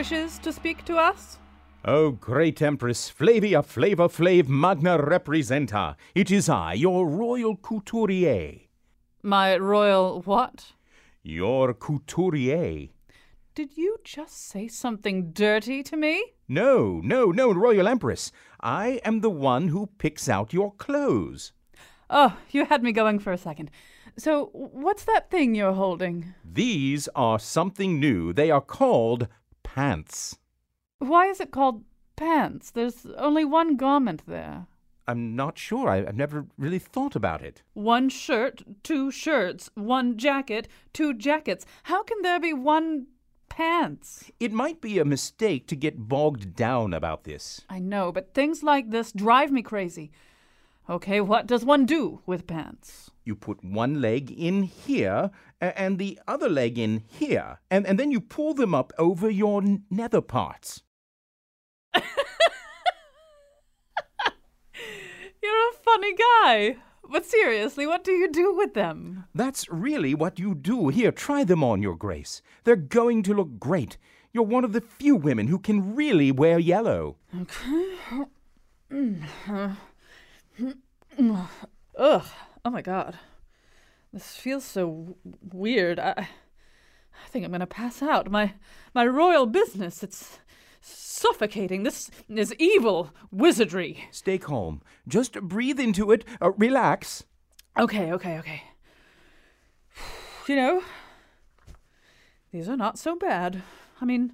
wishes to speak to us? O great Empress, Flavia Flavor Flav Magna Representa, it is I, your royal couturier. My royal what? Your couturier. Did you just say something dirty to me? No, no, no, Royal Empress. I am the one who picks out your clothes. Oh, you had me going for a second. So, what's that thing you're holding? These are something new. They are called pants. Why is it called pants? There's only one garment there. I'm not sure. I, have never really thought about it. One shirt, two shirts, one jacket, two jackets. How can there be one pants? It might be a mistake to get bogged down about this. I know, but things like this drive me crazy. Okay, what does one do with pants? You put one leg in here and the other leg in here, and, and then you pull them up over your nether parts. You're a funny guy. But seriously, what do you do with them? That's really what you do. Here, try them on, Your Grace. They're going to look great. You're one of the few women who can really wear yellow. Okay. Ugh. Oh my god. This feels so weird. I, I think I'm gonna pass out. My my royal business. It's suffocating. This is evil wizardry. Stay calm. Just breathe into it. Uh, relax. Okay, okay, okay. You know, these are not so bad. I mean,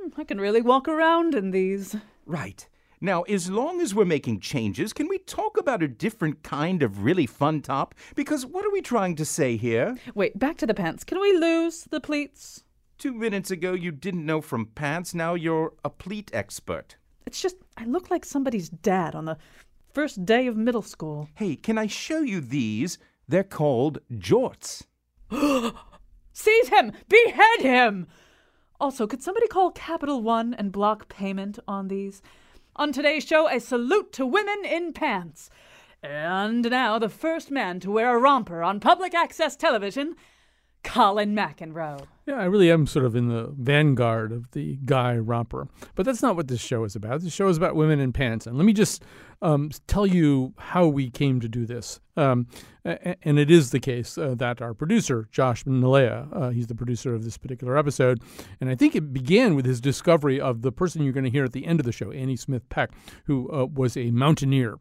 hmm, I can really walk around in these. Right. Now, as long as we're making changes, can we talk about a different kind of really fun top? Because what are we trying to say here? Wait, back to the pants. Can we lose the pleats? Two minutes ago, you didn't know from pants. Now you're a pleat expert. It's just, I look like somebody's dad on the first day of middle school. Hey, can I show you these? They're called jorts. Seize him! Behead him! Also, could somebody call Capital One and block payment on these? On today's show, a salute to women in pants. And now, the first man to wear a romper on public access television, Colin McEnroe. Yeah, I really am sort of in the vanguard of the guy romper. But that's not what this show is about. This show is about women in pants. And let me just um, tell you how we came to do this. Um, and it is the case uh, that our producer, Josh Nilaya, uh, he's the producer of this particular episode, and I think it began with his discovery of the person you're going to hear at the end of the show, Annie Smith Peck, who uh, was a mountaineer.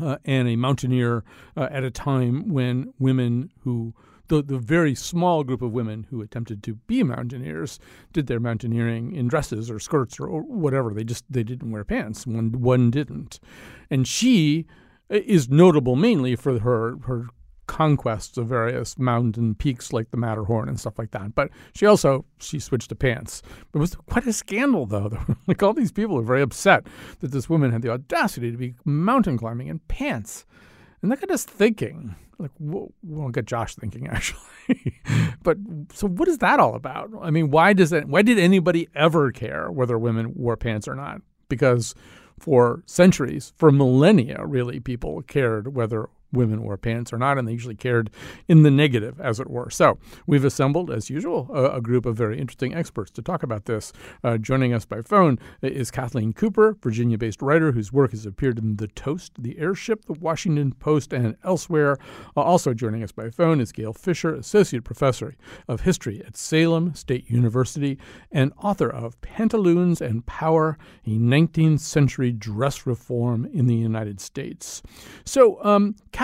Uh, and a mountaineer uh, at a time when women who the, the very small group of women who attempted to be mountaineers did their mountaineering in dresses or skirts or, or whatever. They just they didn't wear pants. One one didn't, and she uh, is notable mainly for her her conquests of various mountain peaks like the Matterhorn and stuff like that. But she also she switched to pants. It was quite a scandal though. like all these people are very upset that this woman had the audacity to be mountain climbing in pants. And that got us thinking. Like we'll get Josh thinking actually. but so what is that all about? I mean, why does it why did anybody ever care whether women wore pants or not? Because for centuries, for millennia, really, people cared whether women wore pants or not, and they usually cared in the negative, as it were. So we've assembled, as usual, a, a group of very interesting experts to talk about this. Uh, joining us by phone is Kathleen Cooper, Virginia based writer whose work has appeared in The Toast, The Airship, The Washington Post, and elsewhere. Uh, also joining us by phone is Gayle Fischer, Associate Professor of History at Salem State University and author of Pantaloons and Power, a 19th Century Dress Reform in the United States. So, um, Kathleen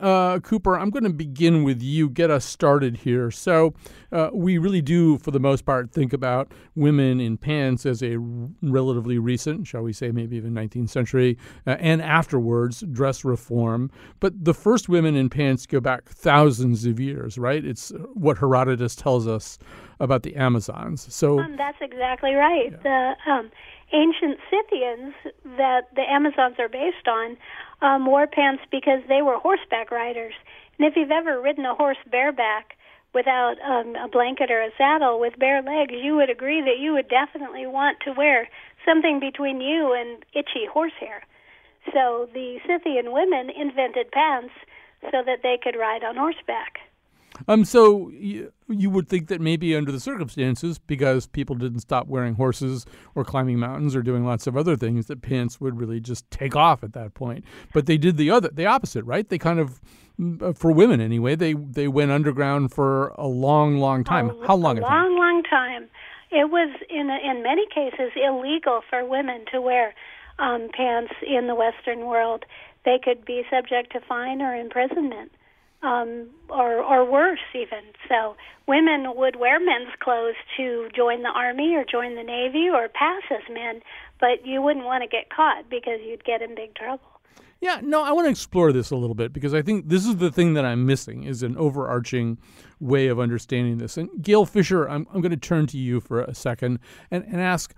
uh, Cooper, I'm going to begin with you. Get us started here. So, uh, we really do, for the most part, think about women in pants as a relatively recent, shall we say, maybe even 19th century, uh, and afterwards, dress reform. But the first women in pants go back thousands of years, right? It's what Herodotus tells us about the Amazons. So um, that's exactly right. Yeah. The um, ancient Scythians that the Amazons are based on um, wore pants because they were horseback riders. And if you've ever ridden a horse bareback without um, a blanket or a saddle with bare legs, you would agree that you would definitely want to wear something between you and itchy horsehair. So the Scythian women invented pants so that they could ride on horseback. Um, so you, you would think that maybe under the circumstances, because people didn't stop wearing horses or climbing mountains or doing lots of other things, that pants would really just take off at that point. But they did the other, the opposite, right? They kind of, mm, for women anyway, they they went underground for a long, long time. A, How long? A long, long time. It was in in many cases illegal for women to wear um, pants in the Western world. They could be subject to fine or imprisonment um, or or worse even. So women would wear men's clothes to join the army or join the navy or pass as men, but you wouldn't want to get caught because you'd get in big trouble. Yeah, no, I want to explore this a little bit because I think this is the thing that I'm missing is an overarching way of understanding this. And Gayle Fischer, I'm, I'm going to turn to you for a second and, and ask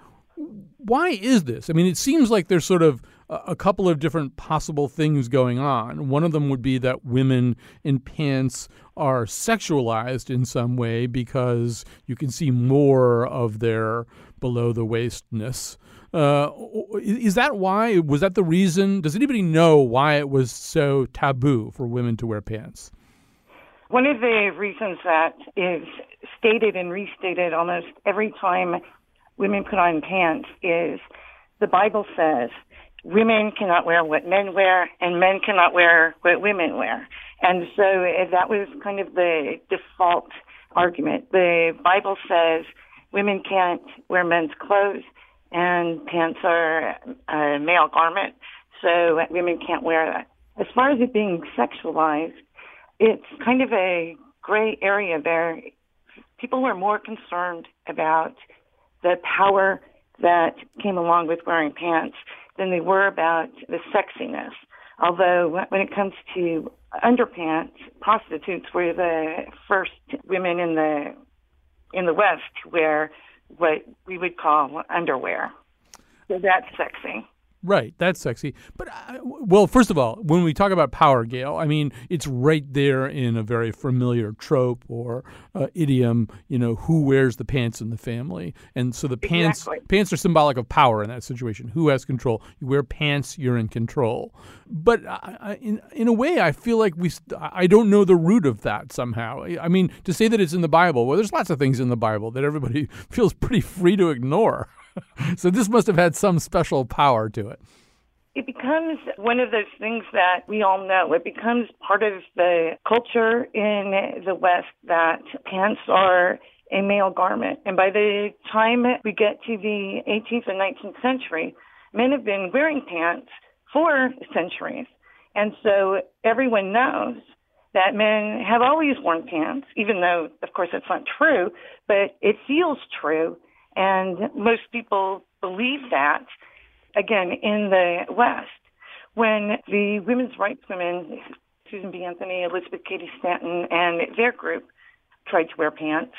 why is this? I mean, it seems like there's sort of a couple of different possible things going on. One of them would be that women in pants are sexualized in some way because you can see more of their below the waistness. Uh, is that why? Was that the reason? Does anybody know why it was so taboo for women to wear pants? One of the reasons that is stated and restated almost every time women put on pants is the Bible says women cannot wear what men wear and men cannot wear what women wear. And so uh, that was kind of the default argument. The Bible says women can't wear men's clothes and pants are a male garment, so women can't wear that. As far as it being sexualized, it's kind of a gray area there. People were more concerned about the power that came along with wearing pants than they were about the sexiness. Although when it comes to underpants, prostitutes were the first women in the in the West to wear what we would call underwear. So that's sexy. Right, that's sexy. But uh, well, first of all, when we talk about power, Gayle, I mean it's right there in a very familiar trope or uh, idiom. You know, who wears the pants in the family, and so the pants exactly. pants are symbolic of power in that situation. Who has control? You wear pants, you're in control. But I, in in a way, I feel like we I don't know the root of that somehow. I mean, to say that it's in the Bible, well, there's lots of things in the Bible that everybody feels pretty free to ignore. so this must have had some special power to it. It becomes one of those things that we all know. It becomes part of the culture in the West that pants are a male garment. And by the time we get to the 18th and 19th century, men have been wearing pants for centuries. And so everyone knows that men have always worn pants, even though, of course, it's not true, but it feels true and most people believe that, again, in the West. When the women's rights women, Susan B. Anthony, Elizabeth Cady Stanton, and their group tried to wear pants,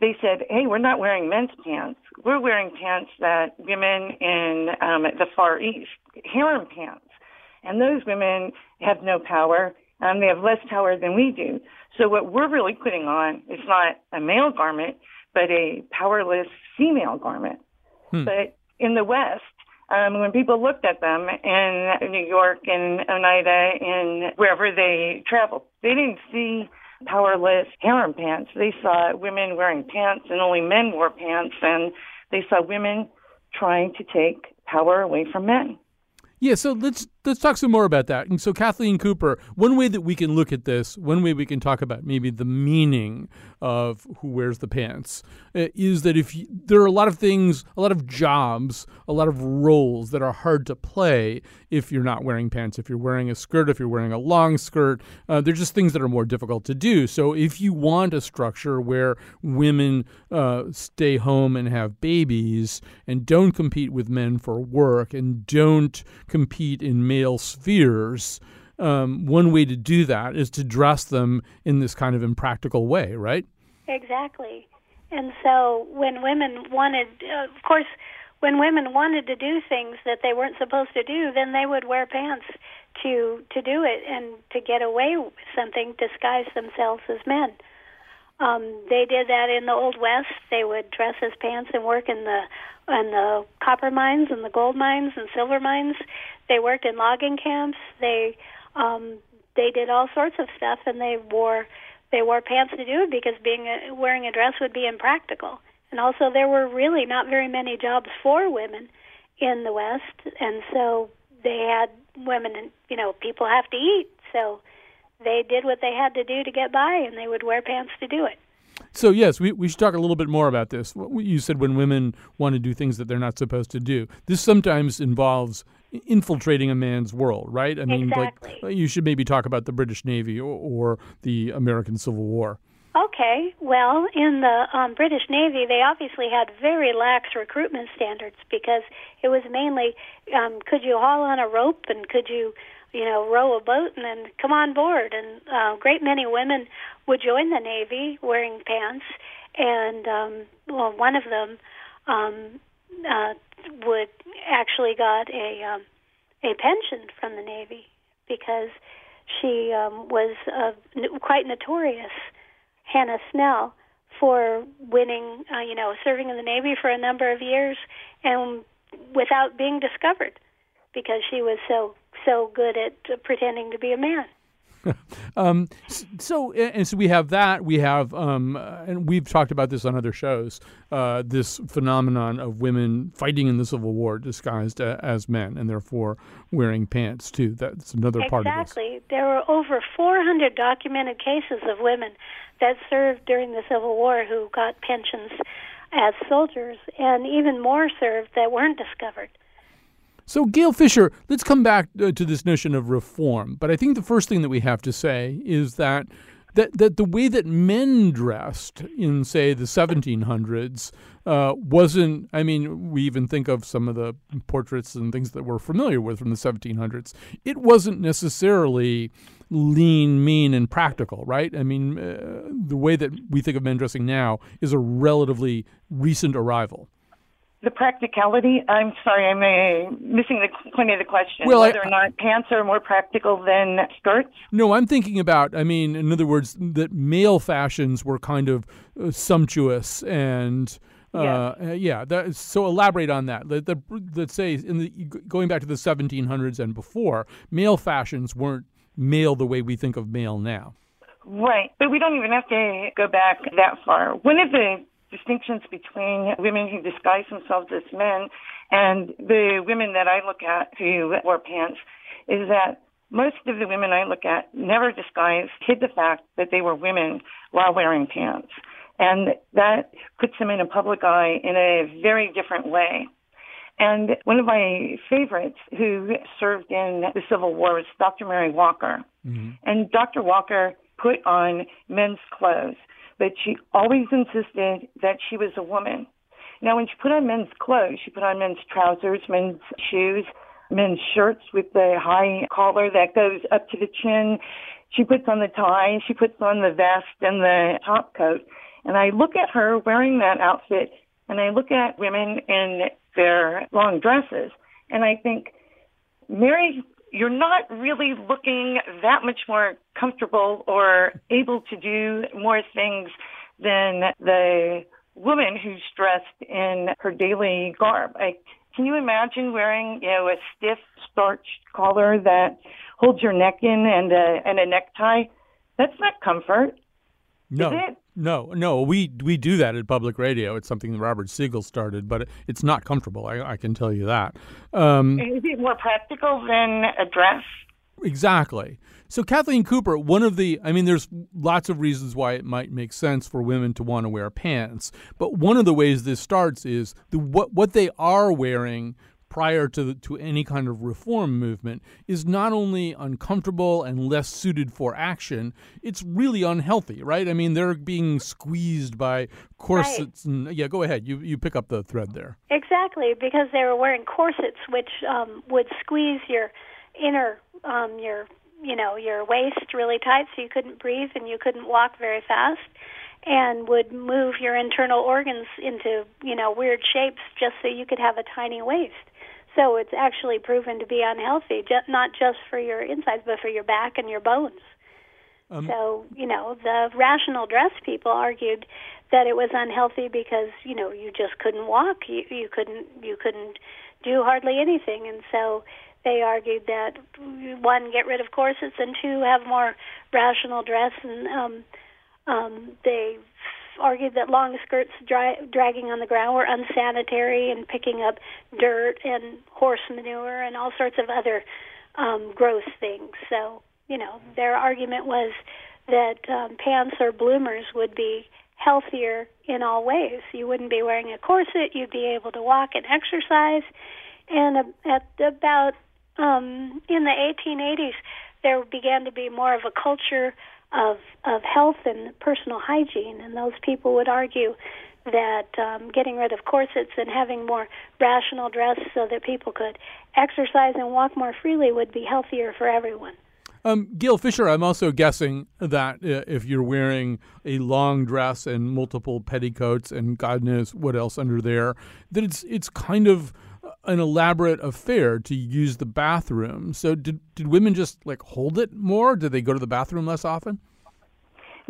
they said, hey, we're not wearing men's pants. We're wearing pants that women in um, the Far East, harem pants. And those women have no power. Um, they have less power than we do. So what we're really putting on is not a male garment, but a powerless female garment. Hmm. But in the West, um, when people looked at them in New York and Oneida and wherever they traveled, they didn't see powerless harem pants. They saw women wearing pants and only men wore pants, and they saw women trying to take power away from men. Yeah, so let's let's talk some more about that. And so, Kathleen Cooper, one way that we can look at this, one way we can talk about maybe the meaning of who wears the pants, uh, is that if you, there are a lot of things, a lot of jobs, a lot of roles that are hard to play if you're not wearing pants. If you're wearing a skirt, if you're wearing a long skirt, uh, they're just things that are more difficult to do. So, if you want a structure where women uh, stay home and have babies and don't compete with men for work and don't compete in male spheres, um, one way to do that is to dress them in this kind of impractical way, right? Exactly. And so when women wanted, uh, of course, when women wanted to do things that they weren't supposed to do, then they would wear pants to to do it and to get away with something, disguise themselves as men. Um, they did that in the Old West. They would dress as pants and work in the in the copper mines and the gold mines and silver mines. They worked in logging camps. They um, they did all sorts of stuff, and they wore they wore pants to do it because being a, wearing a dress would be impractical. And also, there were really not very many jobs for women in the West, and so they had women and you know people have to eat, so they did what they had to do to get by, and they would wear pants to do it. So yes, we, we should talk a little bit more about this. You said when women want to do things that they're not supposed to do. This sometimes involves infiltrating a man's world, right? I mean, exactly. like you should maybe talk about the British Navy or, or the American Civil War. Okay, well, in the um, British Navy, they obviously had very lax recruitment standards because it was mainly um, could you haul on a rope and could you, you know, row a boat and then come on board. And uh, great many women would join the Navy wearing pants, and um, well, one of them um, uh, would actually got a um, a pension from the Navy because she um, was uh, quite notorious Hannah Snell for winning, uh, you know, serving in the Navy for a number of years and without being discovered because she was so so good at pretending to be a man. um, so and so we have that we have um, uh, and we've talked about this on other shows uh, this phenomenon of women fighting in the civil war disguised uh, as men and therefore wearing pants too. That's another exactly. part of exactly. There were over 400 documented cases of women that served during the civil war who got pensions as soldiers and even more served that weren't discovered so, Gayle Fischer, let's come back uh, to this notion of reform. But I think the first thing that we have to say is that that, that the way that men dressed in, say, the 1700s uh, wasn't, I mean, we even think of some of the portraits and things that we're familiar with from the 1700s. It wasn't necessarily lean, mean, and practical, right? I mean, uh, the way that we think of men dressing now is a relatively recent arrival the practicality. I'm sorry, I'm uh, missing the point of the question. Well, whether I, or not pants are more practical than skirts. No, I'm thinking about. I mean, in other words, that male fashions were kind of uh, sumptuous and. Uh, yeah. yeah that, so elaborate on that. Let, the, let's say in the going back to the 1700s and before, male fashions weren't male the way we think of male now. Right, but we don't even have to go back that far. One of the distinctions between women who disguise themselves as men and the women that I look at who wore pants is that most of the women I look at never disguised, hid the fact that they were women while wearing pants. And that puts them in a public eye in a very different way. And one of my favorites who served in the Civil War was Dr. Mary Walker. Mm-hmm. And Dr. Walker put on men's clothes but she always insisted that she was a woman. Now, when she put on men's clothes, she put on men's trousers, men's shoes, men's shirts with the high collar that goes up to the chin. She puts on the tie, she puts on the vest and the top coat. And I look at her wearing that outfit and I look at women in their long dresses and I think, Mary you're not really looking that much more comfortable or able to do more things than the woman who's dressed in her daily garb. I, can you imagine wearing, you know, a stiff starched collar that holds your neck in and a and a necktie? That's not comfort. No, no, no. We we do that at public radio. It's something that Robert Siegel started, but it's not comfortable. I, I can tell you that. Um, Is it more practical than a dress? Exactly. So Kathleen Cooper, one of the, I mean, there's lots of reasons why it might make sense for women to want to wear pants, but one of the ways this starts is the what what they are wearing prior to to any kind of reform movement is not only uncomfortable and less suited for action, it's really unhealthy, right? I mean, they're being squeezed by corsets right. and yeah, go ahead. You you pick up the thread there. Exactly, because they were wearing corsets which um, would squeeze your inner um, your you know your waist really tight so you couldn't breathe and you couldn't walk very fast and would move your internal organs into you know weird shapes just so you could have a tiny waist so it's actually proven to be unhealthy, just, not just for your insides, but for your back and your bones. Um, so, you know, the rational dress people argued that it was unhealthy because, you know, you just couldn't walk, you, you couldn't you couldn't do hardly anything. And so they argued that one get rid of corsets and two have more rational dress. And um Um, they argued that long skirts dry, dragging on the ground were unsanitary and picking up dirt and horse manure and all sorts of other um, gross things. So, you know, their argument was that um, pants or bloomers would be healthier in all ways. You wouldn't be wearing a corset, you'd be able to walk and exercise. And at about um, in the 1880s, there began to be more of a culture of of health and personal hygiene, and those people would argue that um, getting rid of corsets and having more rational dress so that people could exercise and walk more freely would be healthier for everyone. Um, Gayle Fischer, I'm also guessing that uh, if you're wearing a long dress and multiple petticoats and God knows what else under there, that it's it's kind of an elaborate affair to use the bathroom. So did did women just like hold it more? Did they go to the bathroom less often?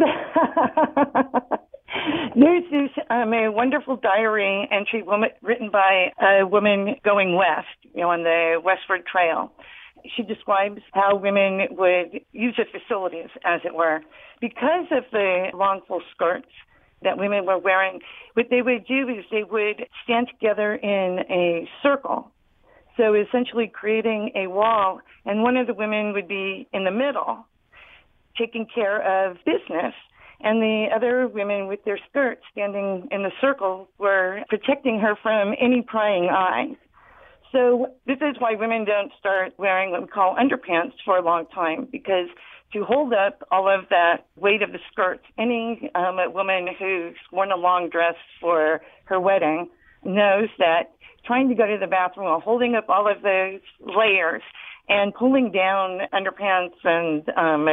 There's this um, a wonderful diary entry woman, written by a woman going west, you know, on the Westward Trail. She describes how women would use the facilities, as it were, because of the long full skirts that women were wearing. What they would do is they would stand together in a circle. So essentially creating a wall, and one of the women would be in the middle, taking care of business, and the other women with their skirts standing in the circle were protecting her from any prying eyes. So this is why women don't start wearing what we call underpants for a long time because to hold up all of that weight of the skirts, any um, woman who's worn a long dress for her wedding knows that trying to go to the bathroom while holding up all of those layers and pulling down underpants and um,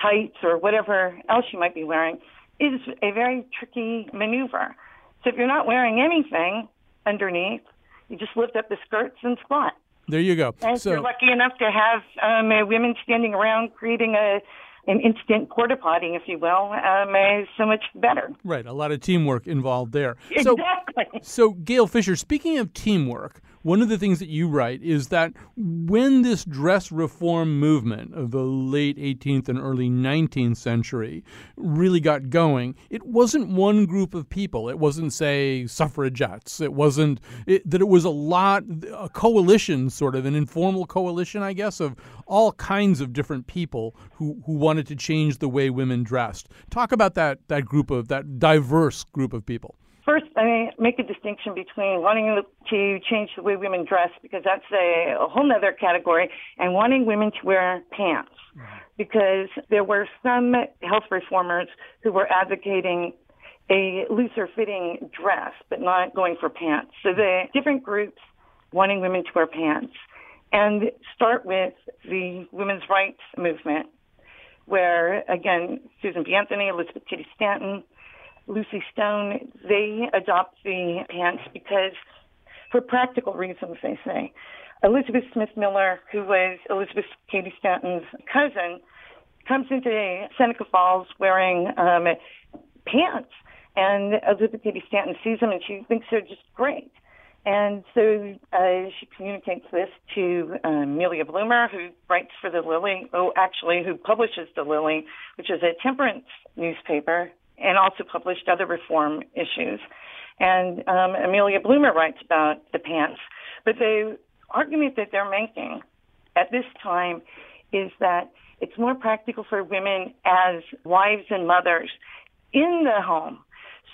tights or whatever else you might be wearing is a very tricky maneuver. So if you're not wearing anything underneath, you just lift up the skirts and squat. There you go. And so, if you're lucky enough to have um, uh, women standing around creating a an instant porta potty, if you will, um, uh, so much better. Right, a lot of teamwork involved there. Exactly. So, so Gayle Fischer, speaking of teamwork, one of the things that you write is that when this dress reform movement of the late 18th and early 19th century really got going, it wasn't one group of people. It wasn't, say, suffragettes. It wasn't it, that it was a lot, a coalition, sort of an informal coalition, I guess, of all kinds of different people who, who wanted to change the way women dressed. Talk about that, that group of, that diverse group of people. First, I make a distinction between wanting to change the way women dress, because that's a, a whole other category, and wanting women to wear pants. Mm-hmm. Because there were some health reformers who were advocating a looser fitting dress, but not going for pants. So the different groups wanting women to wear pants. And start with the women's rights movement, where again, Susan B. Anthony, Elizabeth Cady Stanton, Lucy Stone, they adopt the pants because, for practical reasons, they say. Elizabeth Smith Miller, who was Elizabeth Cady Stanton's cousin, comes into Seneca Falls wearing um, pants. And Elizabeth Cady Stanton sees them and she thinks they're just great. And so uh, she communicates this to um, Amelia Bloomer, who writes for the Lily, oh, actually, who publishes the Lily, which is a temperance newspaper and also published other reform issues. And um, Amelia Bloomer writes about the pants. But the argument that they're making at this time is that it's more practical for women as wives and mothers in the home.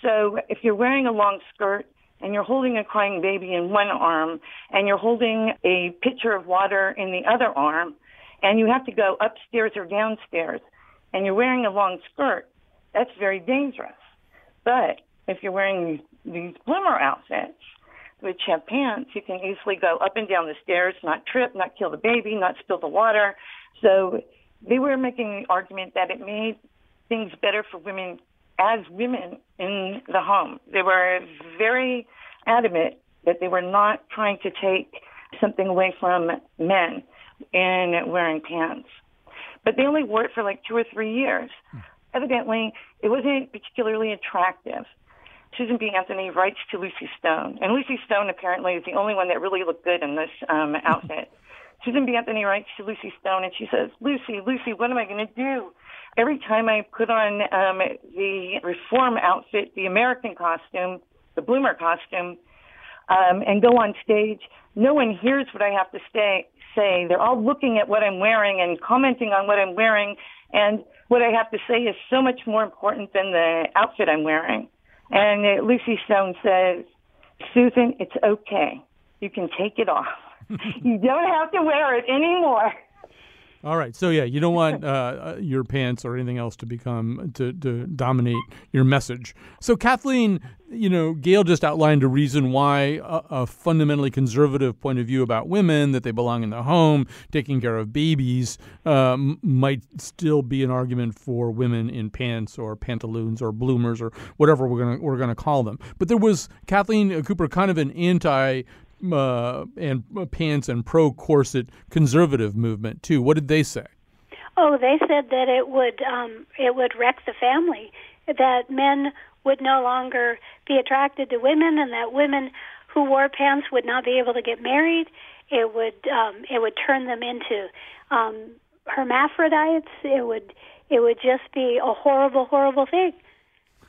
So if you're wearing a long skirt and you're holding a crying baby in one arm and you're holding a pitcher of water in the other arm and you have to go upstairs or downstairs and you're wearing a long skirt, that's very dangerous. But if you're wearing these bloomer outfits, which have pants, you can easily go up and down the stairs, not trip, not kill the baby, not spill the water. So they were making the argument that it made things better for women as women in the home. They were very adamant that they were not trying to take something away from men in wearing pants. But they only wore it for like two or three years evidently it wasn't particularly attractive. Susan B. Anthony writes to Lucy Stone, and Lucy Stone apparently is the only one that really looked good in this um, outfit. Susan B. Anthony writes to Lucy Stone and she says, Lucy, Lucy, what am I going to do? Every time I put on um, the reform outfit, the American costume, the bloomer costume, um, and go on stage, no one hears what I have to stay, say. They're all looking at what I'm wearing and commenting on what I'm wearing. And what I have to say is so much more important than the outfit I'm wearing. And uh, Lucy Stone says, Susan, it's okay. You can take it off. you don't have to wear it anymore. All right. So yeah, you don't want uh, uh, your pants or anything else to become to, to dominate your message. So Kathleen, you know, Gayle just outlined a reason why a, a, fundamentally conservative point of view about women that they belong in the home, taking care of babies, um, might still be an argument for women in pants or pantaloons or bloomers or whatever we're gonna we're gonna call them. But there was Kathleen Cooper, kind of an anti uh, and uh, pants and pro corset conservative movement too. What did they say? Oh, they said that it would um, it would wreck the family. That men would no longer be attracted to women, and that women who wore pants would not be able to get married. It would um, it would turn them into um, hermaphrodites. It would it would just be a horrible, horrible thing.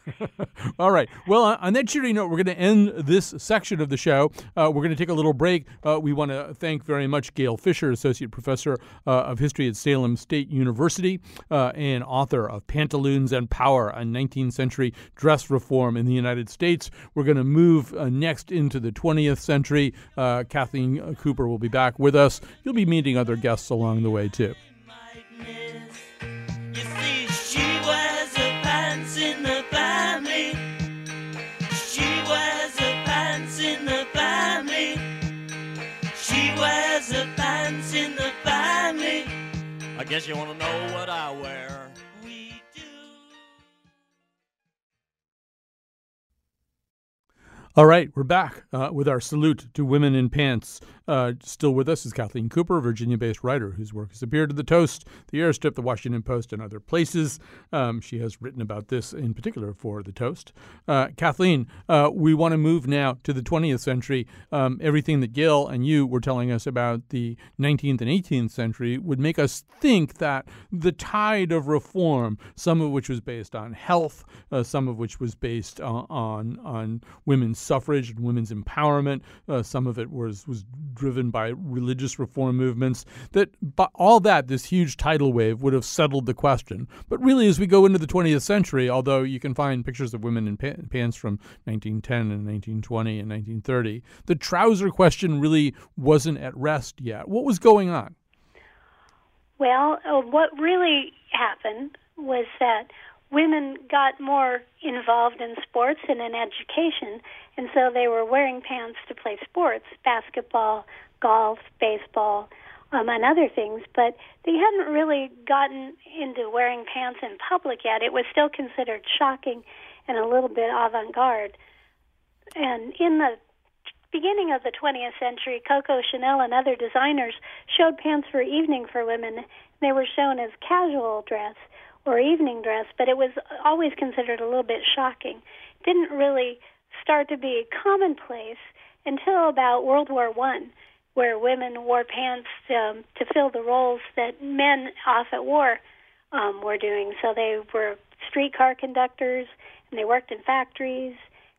All right. Well, on that cheery note, we're going to end this section of the show. Uh, we're going to take a little break. Uh, we want to thank very much Gayle Fischer, Associate Professor uh, of History at Salem State University uh, and author of Pantaloons and Power, a 19th century dress reform in the United States. We're going to move uh, next into the 20th century. Uh, Kathleen Cooper will be back with us. You'll be meeting other guests along the way, too. Guess you want to know what I wear. We do. All right, we're back uh, with our salute to women in pants. Uh, still with us is Kathleen Cooper, a Virginia based writer whose work has appeared in The Toast, The Airstrip, The Washington Post, and other places. Um, she has written about this in particular for The Toast. Uh, Kathleen, uh, we want to move now to the 20th century. Um, everything that Gayle and you were telling us about the 19th and 18th century would make us think that the tide of reform, some of which was based on health, uh, some of which was based on, on, on women's suffrage and women's empowerment, uh, some of it was, was driven by religious reform movements, that all that, this huge tidal wave, would have settled the question. But really, as we go into the 20th century, although you can find pictures of women in pants from 1910 and 1920 and 1930, the trouser question really wasn't at rest yet. What was going on? Well, uh, what really happened was that women got more involved in sports and in education, and so they were wearing pants to play sports, basketball, golf, baseball, um, and other things. But they hadn't really gotten into wearing pants in public yet. It was still considered shocking and a little bit avant-garde. And in the beginning of the 20th century, Coco Chanel and other designers showed pants for evening for women. They were shown as casual dress or evening dress, but it was always considered a little bit shocking. It didn't really start to be commonplace until about World War One, where women wore pants um, to fill the roles that men off at war um, were doing. So they were streetcar conductors, and they worked in factories,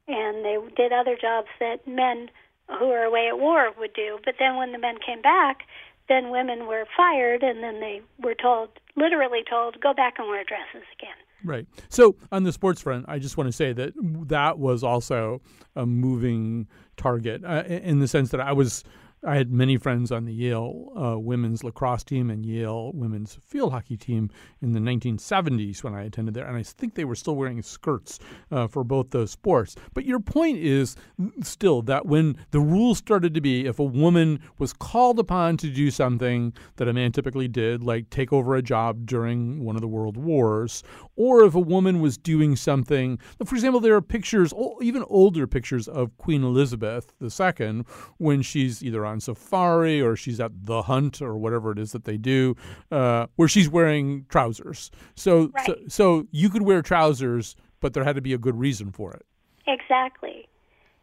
and they did other jobs that men who were away at war would do. But then when the men came back, then women were fired, and then they were told, literally told, go back and wear dresses again. Right. So on the sports front, I just want to say that that was also a moving target uh, in the sense that I was I had many friends on the Yale uh, women's lacrosse team and Yale women's field hockey team in the 1970s when I attended there, and I think they were still wearing skirts uh, for both those sports. But your point is still that when the rules started to be if a woman was called upon to do something that a man typically did, like take over a job during one of the world wars, or if a woman was doing something, for example, there are pictures, even older pictures of Queen Elizabeth II when she's either on on safari or she's at the hunt or whatever it is that they do, uh, where she's wearing trousers. So, right. so, so you could wear trousers, but there had to be a good reason for it. Exactly.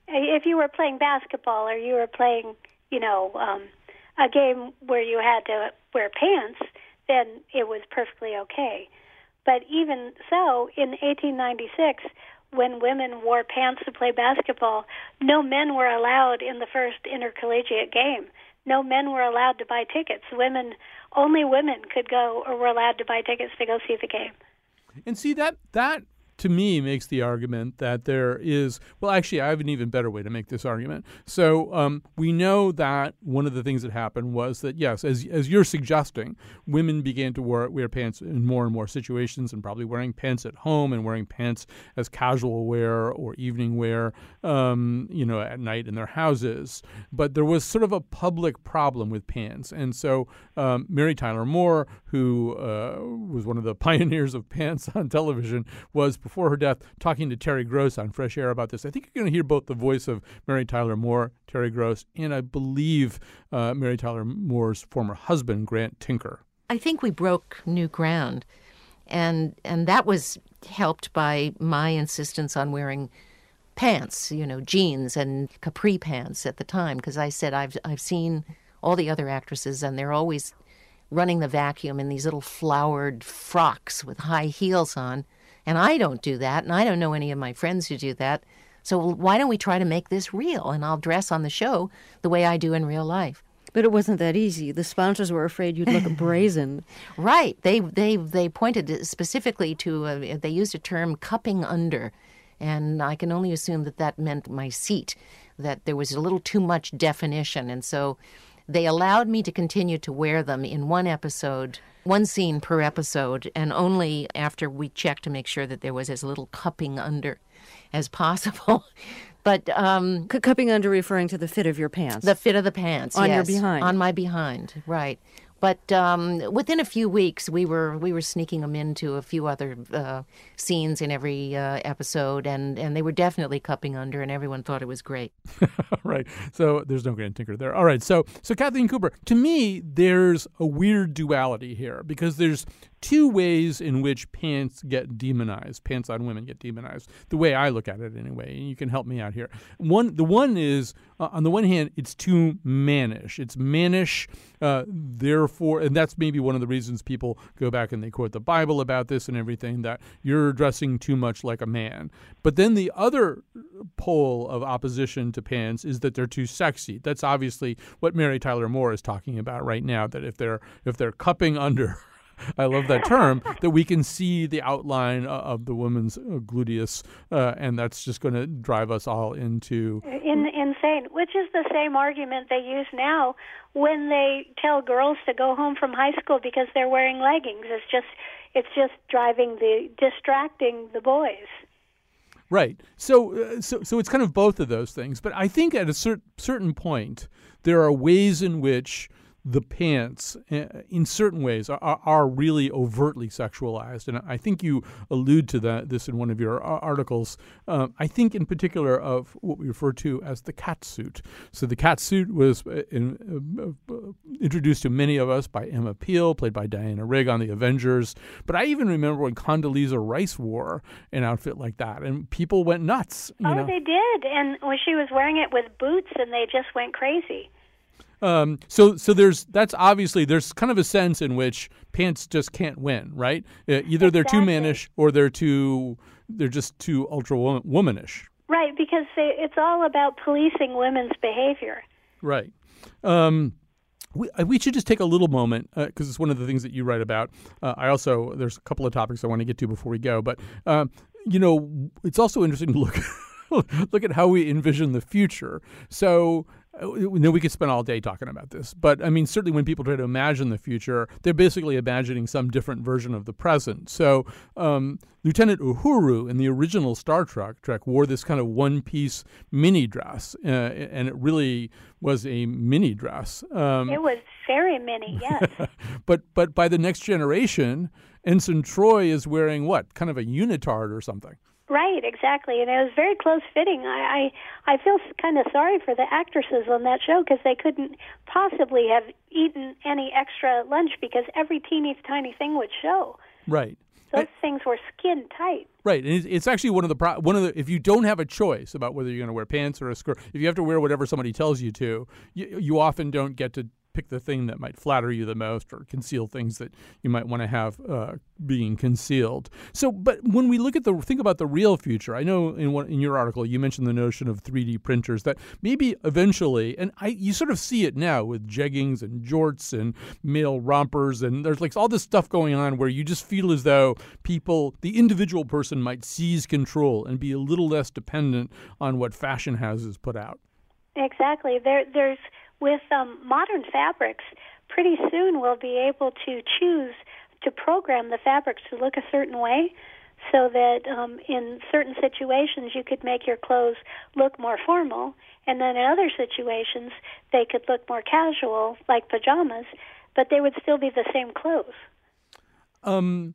If you were playing basketball or you were playing, you know, um, a game where you had to wear pants, then it was perfectly okay. But even so, in 1896, when women wore pants to play basketball, no men were allowed in the first intercollegiate game. No men were allowed to buy tickets. Women, only women could go or were allowed to buy tickets to go see the game. And see that that to me makes the argument that there is well actually i have an even better way to make this argument. So um, we know that one of the things that happened was that yes as, as you're suggesting women began to wear, wear pants in more and more situations and probably wearing pants at home and wearing pants as casual wear or evening wear um, you know at night in their houses. But there was sort of a public problem with pants. And so um, mary tyler moore who uh, was one of the pioneers of pants on television was before her death talking to Terry Gross on Fresh Air about this. I think you're going to hear both the voice of Mary Tyler Moore, Terry Gross, and I believe uh, Mary Tyler Moore's former husband, Grant Tinker. I think we broke new ground, and and that was helped by my insistence on wearing pants, you know, jeans and capri pants at the time, because I said I've I've seen all the other actresses, and they're always running the vacuum in these little flowered frocks with high heels on. And I don't do that, and I don't know any of my friends who do that. So why don't we try to make this real? And I'll dress on the show the way I do in real life. But it wasn't that easy. The sponsors were afraid you'd look brazen. Right. They they they pointed specifically to a, they used a term cupping under, and I can only assume that that meant my seat, that there was a little too much definition, and so they allowed me to continue to wear them in one episode, one scene per episode, and only after we checked to make sure that there was as little cupping under as possible. But um, cupping under referring to the fit of your pants. the fit of the pants On your behind. on my behind, right? But um, within a few weeks, we were we were sneaking them into a few other uh, scenes in every uh, episode, and, and they were definitely cupping under, and everyone thought it was great. right. So there's no Grant Tinker there. All right. So so Kathleen Cooper, to me, there's a weird duality here because there's two ways in which pants get demonized. Pants on women get demonized. The way I look at it, anyway. And you can help me out here. One, the one is uh, on the one hand, it's too mannish. It's mannish. Uh, therefore, and that's maybe one of the reasons people go back and they quote the Bible about this and everything that you're dressing too much like a man. But then the other pole of opposition to pants is that they're too sexy. That's obviously what Mary Tyler Moore is talking about right now. That if they're if they're cupping under. I love that term. that we can see the outline uh, of the woman's uh, gluteus, uh, and that's just going to drive us all into In, insane, which is the same argument they use now when they tell girls to go home from high school because they're wearing leggings. It's just it's just driving the distracting the boys. Right. So, uh, so, so it's kind of both of those things. But I think at a cer- certain point, there are ways in which the pants, uh, in certain ways, are, are really overtly sexualized, and I think you allude to that this in one of your articles. Um, I think, in particular, of what we refer to as the cat suit. So the cat suit was uh, in, uh, uh, introduced to many of us by Emma Peel, played by Diana Rigg on The Avengers. But I even remember when Condoleezza Rice wore an outfit like that, and people went nuts. You oh, know? they did, and when she was wearing it with boots, and they just went crazy. Um, so, so there's that's obviously there's kind of a sense in which pants just can't win, right? Uh, either they're too Exactly. mannish or they're too they're just too ultra womanish, Right, because they, it's all about policing women's behavior. right? Um, we, uh, we should just take a little moment because it's one of the things that you write about. Uh, I also there's a couple of topics I want to get to before we go, but um, you know it's also interesting to look look at how we envision the future. So. Uh, You know, we could spend all day talking about this, but I mean, certainly when people try to imagine the future, they're basically imagining some different version of the present. So, um, Lieutenant Uhura in the original Star Trek Trek wore this kind of one-piece mini dress, uh, and it really was a mini dress. Um, It was very mini, yes. but but by the next generation, Ensign Troi is wearing what kind of a unitard or something. Right, exactly, and it was very close fitting. I I, I feel kind of sorry for the actresses on that show because they couldn't possibly have eaten any extra lunch because every teeny tiny thing would show. Right. Those things were skin tight. Right, and it's, it's actually one of the pro- one of the if you don't have a choice about whether you're going to wear pants or a skirt, if you have to wear whatever somebody tells you to, you, you often don't get to pick the thing that might flatter you the most or conceal things that you might want to have uh, being concealed. So, but when we look at the think about the real future, I know in one, in your article you mentioned the notion of 3D printers that maybe eventually, and I you sort of see it now with jeggings and jorts and male rompers, and there's like all this stuff going on where you just feel as though people, the individual person, might seize control and be a little less dependent on what fashion houses put out. Exactly. There, there's with um, modern fabrics. Pretty soon, we'll be able to choose to program the fabrics to look a certain way, so that um, in certain situations you could make your clothes look more formal, and then in other situations they could look more casual, like pajamas, but they would still be the same clothes. Um,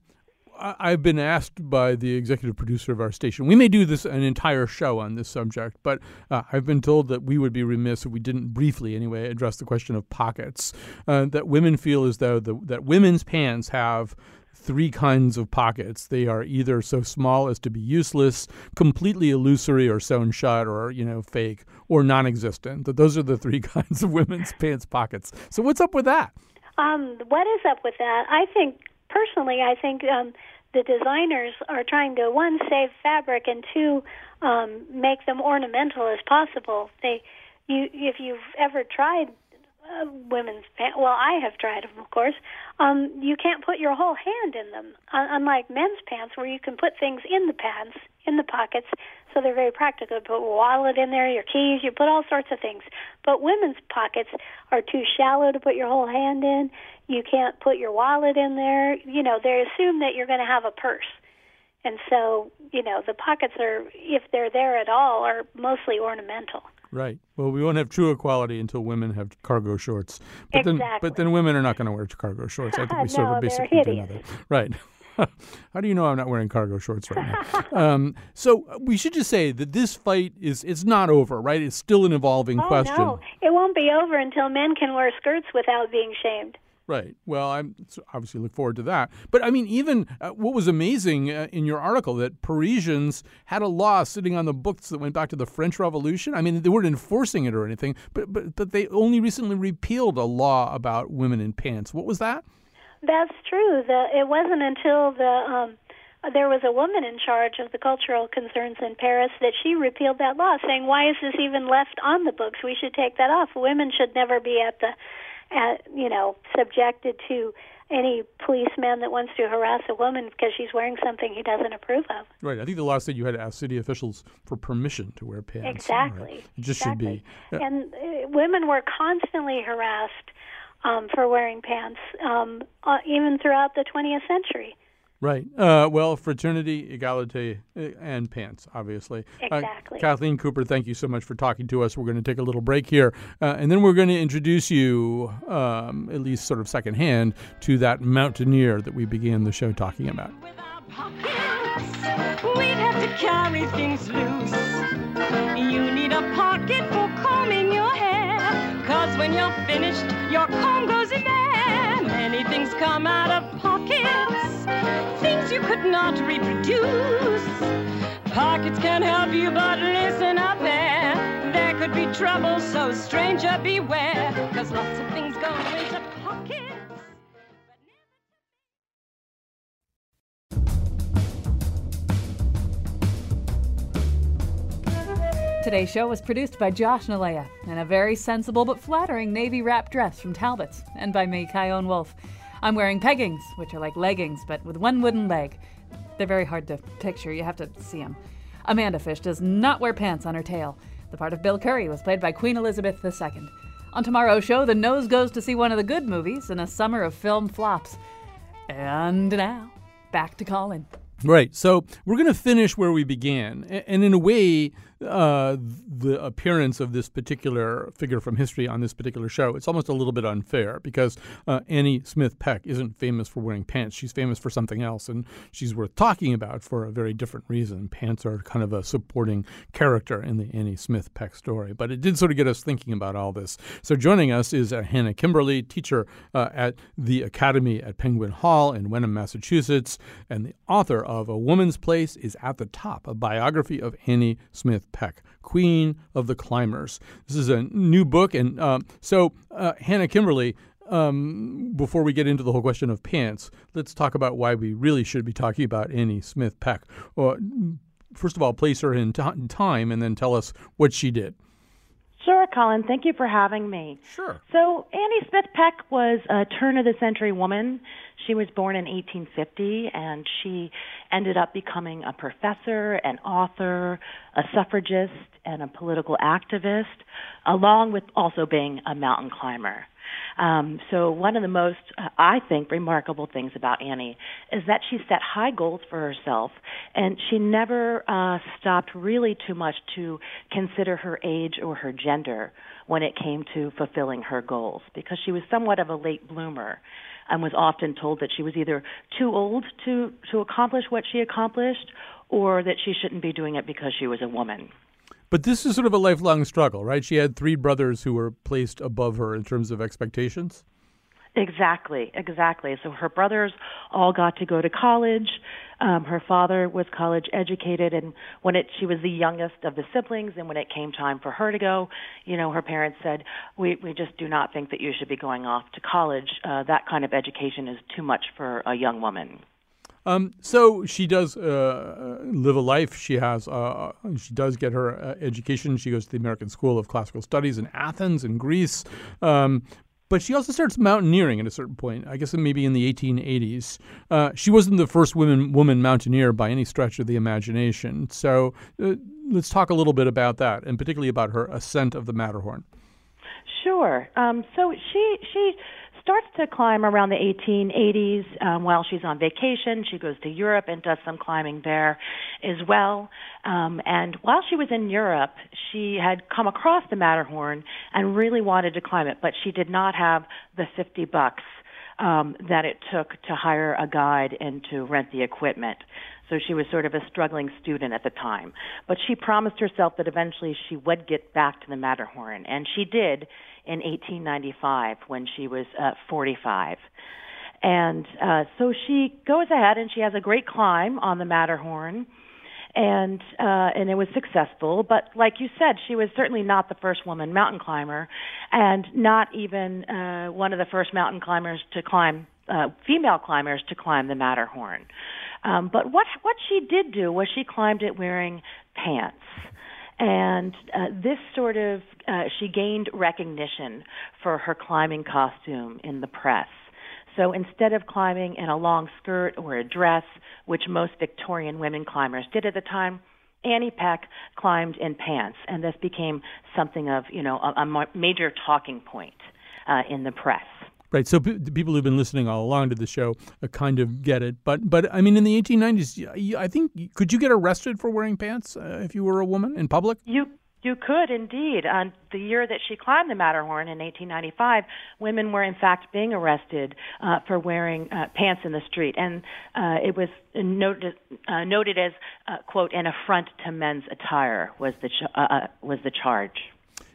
I've been asked by the executive producer of our station. We may do this an entire show on this subject, but uh, I've been told that we would be remiss if we didn't briefly, anyway, address the question of pockets. Uh, that women feel as though the, that women's pants have three kinds of pockets. They are either so small as to be useless, completely illusory or sewn shut or, you know, fake, or non existent. That those are the three kinds of women's pants pockets. So what's up with that? Um, what is up with that? I think personally, I think um, the designers are trying to one save fabric and two um, make them ornamental as possible. They, you, if you've ever tried uh, women's pants, well, I have tried them, of course. Um, you can't put your whole hand in them, uh, unlike men's pants, where you can put things in the pants, in the pockets, so they're very practical. You put a wallet in there, your keys, you put all sorts of things. But women's pockets are too shallow to put your whole hand in. You can't put your wallet in there. You know, they assume that you're going to have a purse. And so, you know, the pockets are, if they're there at all, are mostly ornamental. Right. Well, we won't have true equality until women have cargo shorts. But exactly. then, but then women are not going to wear cargo shorts. I think we no, sort of basically they're do know. Right. How do you know I'm not wearing cargo shorts right now? um, so we should just say that this fight is it's not over, right? It's still an evolving oh, question. No, it won't be over until men can wear skirts without being shamed. Right. Well, I'm obviously look forward to that. But I mean, even uh, what was amazing uh, in your article that Parisians had a law sitting on the books that went back to the French Revolution. I mean, they weren't enforcing it or anything, but but but they only recently repealed a law about women in pants. What was that? That's true. The, it wasn't until the um, there was a woman in charge of the cultural concerns in Paris that she repealed that law, saying, "Why is this even left on the books? We should take that off. Women should never be at the you know, subjected to any policeman that wants to harass a woman because she's wearing something he doesn't approve of. Right. I think the law said you had to ask city officials for permission to wear pants. Exactly. Right. It just exactly. should be. And uh, women were constantly harassed um, for wearing pants, um, uh, even throughout the 20th century. Right. Uh, well, fraternity, egalite, uh, and pants, obviously. Exactly. Uh, Kathleen Cooper, thank you so much for talking to us. We're going to take a little break here, uh, and then we're going to introduce you, um, at least sort of secondhand, to that mountaineer that we began the show talking about. We'd have to carry things loose. You need a pocket for combing your hair. Cause when you're finished, your comb goes in there. Many things come out of pockets, things you could not reproduce. Pockets can help you, but listen up there. There could be trouble, so stranger beware. Cause lots of things go into pockets. Today's show was produced by Josh Nilaya in a very sensible but flattering navy wrap dress from Talbot's, and by me, Chion Wolf. I'm wearing peggings, which are like leggings, but with one wooden leg. They're very hard to picture, you have to see them. Amanda Fish does not wear pants on her tail. The part of Bill Curry was played by Queen Elizabeth II. On tomorrow's show, the nose goes to see one of the good movies in a summer of film flops. And now, back to Colin. Right. So we're going to finish where we began. And in a way, uh, the appearance of this particular figure from history on this particular show, it's almost a little bit unfair because uh, Annie Smith Peck isn't famous for wearing pants. She's famous for something else, and she's worth talking about for a very different reason. Pants are kind of a supporting character in the Annie Smith Peck story. But it did sort of get us thinking about all this. So joining us is uh, Hannah Kimberley, teacher uh, at the Academy at Penguin Hall in Wenham, Massachusetts, and the author of A Woman's Place is at the Top, a biography of Annie Smith Peck, Queen of the Climbers. This is a new book, and uh, so uh, Hannah Kimberley. Um, before we get into the whole question of pants, let's talk about why we really should be talking about Annie Smith Peck. Or, first of all, place her in, t- in time, and then tell us what she did. Sure, Colin. Thank you for having me. Sure. So, Annie Smith Peck was a turn of the century woman. She was born in 1850 and she ended up becoming a professor, an author, a suffragist, and a political activist, along with also being a mountain climber. Um, so one of the most, uh, I think, remarkable things about Annie is that she set high goals for herself, and she never uh, stopped really too much to consider her age or her gender when it came to fulfilling her goals, because she was somewhat of a late bloomer and was often told that she was either too old to to accomplish what she accomplished or that she shouldn't be doing it because she was a woman. But this is sort of a lifelong struggle, right? She had three brothers who were placed above her in terms of expectations. Exactly, exactly. So her brothers all got to go to college. Um, her father was college educated, and when it she was the youngest of the siblings, and when it came time for her to go, you know, her parents said, "We we just do not think that you should be going off to college. Uh, that kind of education is too much for a young woman." Um, so she does uh, live a life. She has, uh, she does get her uh, education. She goes to the American School of Classical Studies in Athens, in Greece. Um, but she also starts mountaineering at a certain point. I guess maybe in the 1880s. Uh, she wasn't the first woman woman mountaineer by any stretch of the imagination. So uh, let's talk a little bit about that, and particularly about her ascent of the Matterhorn. Sure. Um, so she she starts to climb around the 1880s um, while she's on vacation. She goes to Europe and does some climbing there as well. Um, and while she was in Europe, she had come across the Matterhorn and really wanted to climb it, but she did not have the 50 bucks um, that it took to hire a guide and to rent the equipment. So she was sort of a struggling student at the time. But she promised herself that eventually she would get back to the Matterhorn, and she did in 1895 when she was uh, 45. And uh, so she goes ahead and she has a great climb on the Matterhorn, and uh, and it was successful. But like you said, she was certainly not the first woman mountain climber, and not even uh, one of the first mountain climbers to climb, uh, female climbers to climb the Matterhorn. Um, but what what she did do was she climbed it wearing pants. And uh, this sort of, uh, she gained recognition for her climbing costume in the press. So instead of climbing in a long skirt or a dress, which most Victorian women climbers did at the time, Annie Peck climbed in pants, and this became something of, you know, a, a major talking point uh, in the press. Right. So p- people who've been listening all along to the show uh, kind of get it. But but I mean, in the 1890s, I think could you get arrested for wearing pants uh, if you were a woman in public? You you could indeed. On the year that she climbed the Matterhorn in 1895, women were in fact being arrested uh, for wearing uh, pants in the street, and uh, it was noted uh, noted as uh, quote an affront to men's attire was the ch- uh, was the charge.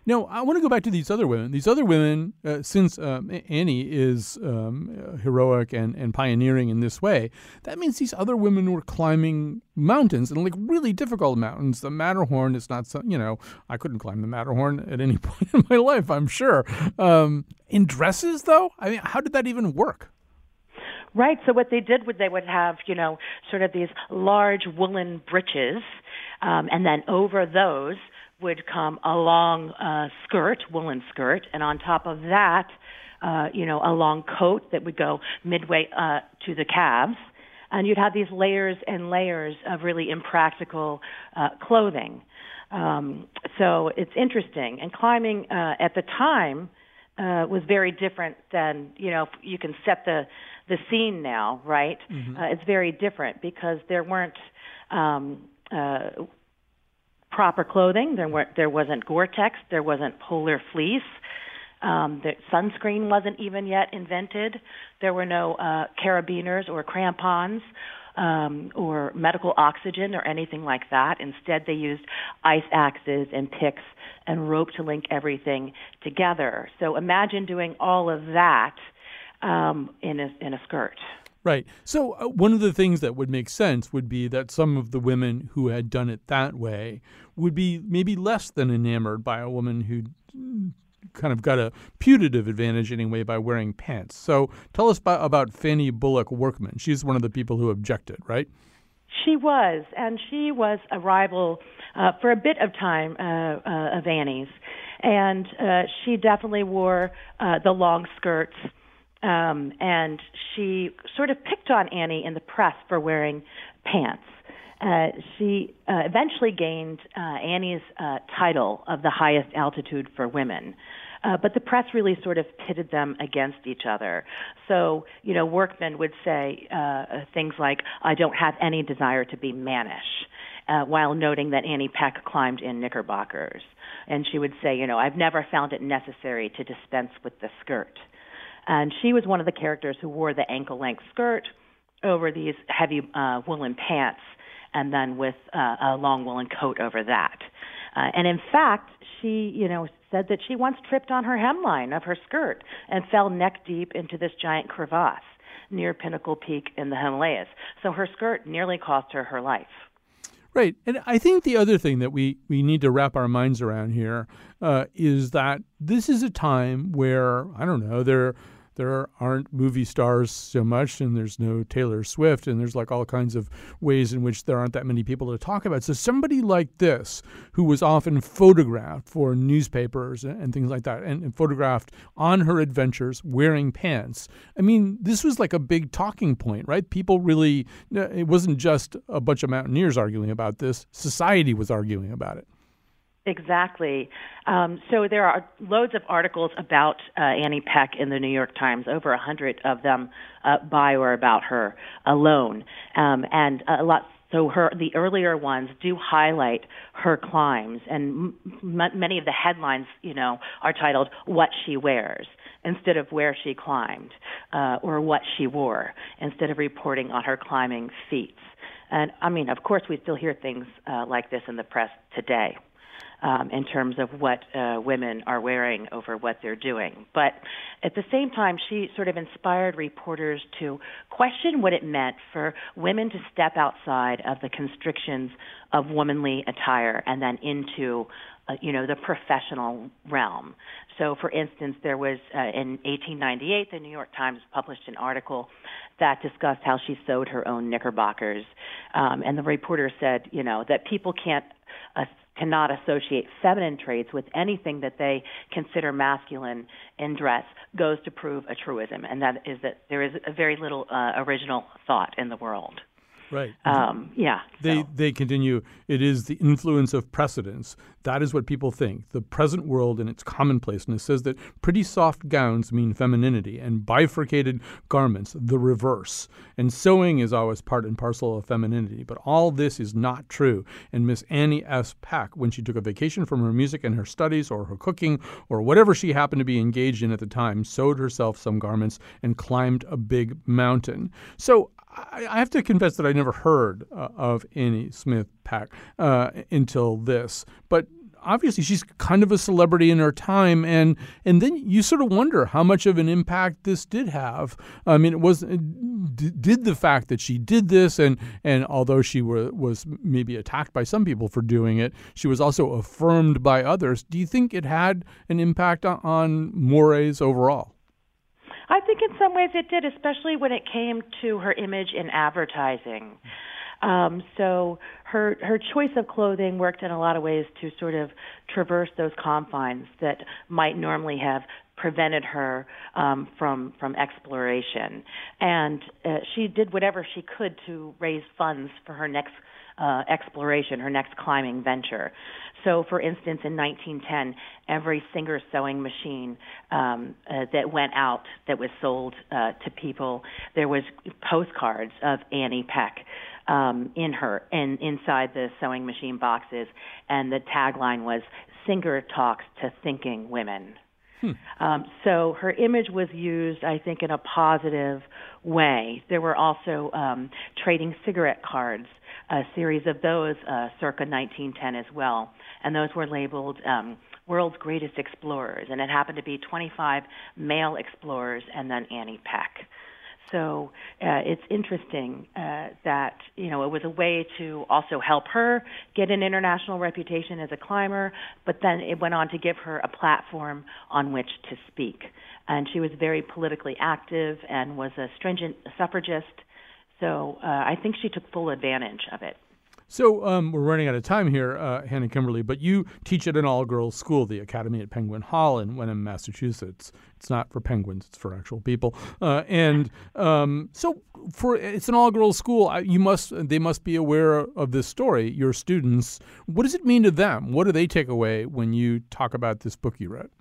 Now, I want to go back to these other women. These other women, uh, since um, Annie is um, heroic and, and pioneering in this way, that means these other women were climbing mountains and like really difficult mountains. The Matterhorn is not, so, you know, I couldn't climb the Matterhorn at any point in my life, I'm sure. Um, in dresses, though, I mean, how did that even work? Right. So what they did was they would have, you know, sort of these large woolen breeches, um, and then over those would come a long uh, skirt, woolen skirt, and on top of that, uh, you know, a long coat that would go midway uh, to the calves. And you'd have these layers and layers of really impractical uh, clothing. Um, so it's interesting. And climbing uh, at the time uh, was very different than, you know, you can set the, the scene now, right? Mm-hmm. Uh, it's very different because there weren't um, uh, proper clothing. There weren't there wasn't Gore-Tex, there wasn't Polar Fleece. Um, the sunscreen wasn't even yet invented. There were no uh, carabiners or crampons um, or medical oxygen or anything like that. Instead, they used ice axes and picks and rope to link everything together. So imagine doing all of that um, in a in a skirt. Right. So, uh, one of the things that would make sense would be that some of the women who had done it that way would be maybe less than enamored by a woman who kind of got a putative advantage anyway by wearing pants. So tell us about, about Fanny Bullock Workman. She's one of the people who objected, right? She was, and she was a rival uh, for a bit of time uh, uh, of Annie's, and uh, she definitely wore uh, the long skirts, um, and she sort of picked on Annie in the press for wearing pants. Uh, she uh, eventually gained uh, Annie's uh, title of the highest altitude for women. Uh, but the press really sort of pitted them against each other. So, you know, Workman would say uh, things like, I don't have any desire to be mannish, while noting that Annie Peck climbed in knickerbockers. And she would say, you know, I've never found it necessary to dispense with the skirt. And she was one of the characters who wore the ankle length skirt over these heavy uh, woolen pants and then with uh, a long woolen coat over that. Uh, and in fact, she, you know, said that she once tripped on her hemline of her skirt and fell neck deep into this giant crevasse near Pinnacle Peak in the Himalayas. So her skirt nearly cost her her life. Right. And I think the other thing that we, we need to wrap our minds around here uh, is that this is a time where, I don't know, there there aren't movie stars so much, and there's no Taylor Swift, and there's like all kinds of ways in which there aren't that many people to talk about. So somebody like this, who was often photographed for newspapers and, things like that, and, and photographed on her adventures wearing pants. I mean, this was like a big talking point, right? People really, it wasn't just a bunch of mountaineers arguing about this; society was arguing about it. Exactly. Um, so there are loads of articles about uh, Annie Peck in the New York Times, over a hundred of them uh, by or about her alone, um, and a lot. So her the earlier ones do highlight her climbs, and m- many of the headlines, you know, are titled "What She Wears." instead of where she climbed uh, or what she wore, instead of reporting on her climbing feats. And I mean, of course, we still hear things uh, like this in the press today um, in terms of what uh, women are wearing over what they're doing. But at the same time, she sort of inspired reporters to question what it meant for women to step outside of the constrictions of womanly attire and then into uh, you know the professional realm. So, for instance, there was uh, in 1898, the New York Times published an article that discussed how she sewed her own knickerbockers, um, and the reporter said, you know, that people can't uh, cannot associate feminine traits with anything that they consider masculine in dress goes to prove a truism, and that is that there is a very little uh, original thought in the world. Right. Um, yeah. They so. they continue. It is the influence of precedence. That is what people think. The present world and its commonplaceness says that pretty soft gowns mean femininity, and bifurcated garments the reverse. And sewing is always part and parcel of femininity. But all this is not true. And Miss Annie S. Peck, when she took a vacation from her music and her studies, or her cooking, or whatever she happened to be engaged in at the time, sewed herself some garments and climbed a big mountain. So I have to confess that I never heard uh, of Annie Smith Pack uh, until this, but obviously she's kind of a celebrity in her time, and and then you sort of wonder how much of an impact this did have. I mean, it was did the fact that she did this, and and although she were, was maybe attacked by some people for doing it, she was also affirmed by others. Do you think it had an impact on, on mores overall? Some ways it did, especially when it came to her image in advertising. Um, so her her choice of clothing worked in a lot of ways to sort of traverse those confines that might normally have prevented her um, from from exploration, and uh, she did whatever she could to raise funds for her next uh, exploration, her next climbing venture. So, for instance, in 1910, every Singer sewing machine um, uh, that went out that was sold uh, to people, there was postcards of Annie Peck um, in her and inside the sewing machine boxes, and the tagline was "Singer talks to thinking women." Hmm. Um, so her image was used, I think, in a positive way. There were also um, trading cigarette cards, a series of those uh, circa 1910 as well, and those were labeled um, "World's Greatest Explorers," and it happened to be 25 male explorers and then Annie Peck. So uh, it's interesting uh, that you know it was a way to also help her get an international reputation as a climber, but then it went on to give her a platform on which to speak. And she was very politically active and was a stringent suffragist. So uh, I think she took full advantage of it. So um, we're running out of time here, uh, Hannah Kimberley, but you teach at an all-girls school, the Academy at Penguin Hall in Wenham, Massachusetts. It's not for penguins; it's for actual people. Uh, and um, so, for it's an all-girls school. You must they must be aware of this story. Your students. What does it mean to them? What do they take away when you talk about this book you wrote?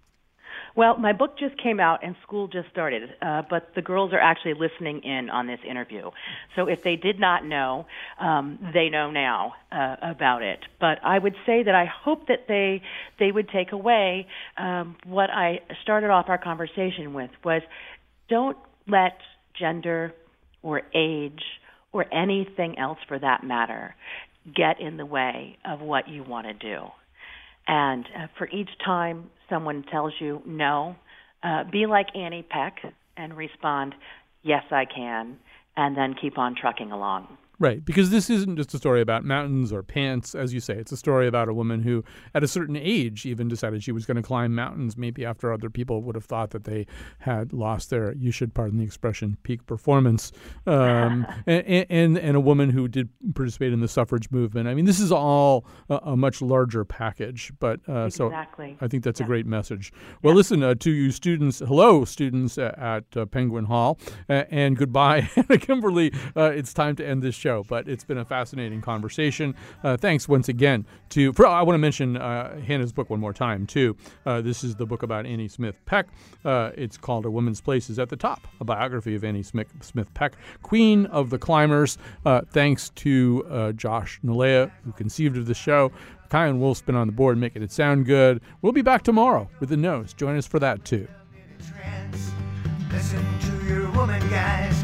Well, my book just came out and school just started, uh, but the girls are actually listening in on this interview. So if they did not know, um, they know now uh, about it. But I would say that I hope that they they would take away um, what I started off our conversation with was don't let gender or age or anything else for that matter get in the way of what you want to do. And uh, for each time someone tells you no, uh, be like Annie Peck and respond, yes, I can, and then keep on trucking along. Right, because this isn't just a story about mountains or pants, as you say. It's a story about a woman who, at a certain age, even decided she was going to climb mountains, maybe after other people would have thought that they had lost their, you should pardon the expression, peak performance. Um, and, and, and, a woman who did participate in the suffrage movement. I mean, this is all a, a much larger package, but uh, exactly. so I think that's yeah. a great message. Well, yeah. listen, uh, to you students, hello, students at uh, Penguin Hall, and goodbye, Hannah Kimberley. Uh, it's time to end this show show, but it's been a fascinating conversation. Uh, thanks once again to. For, I want to mention uh, Hannah's book one more time too. Uh, this is the book about Annie Smith Peck. Uh, it's called A Woman's Place is at the Top, a biography of Annie Smith, Smith Peck, Queen of the Climbers. Uh, thanks to uh, Josh Nilaya, who conceived of the show. Chion Wolf's been on the board making it sound good. We'll be back tomorrow with the nose. Join us for that too. Listen to your woman, guys,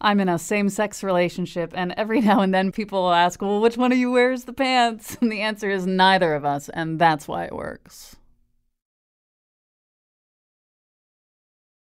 I'm in a same sex relationship, and every now and then people will ask, Well, which one of you wears the pants? And the answer is neither of us, and that's why it works.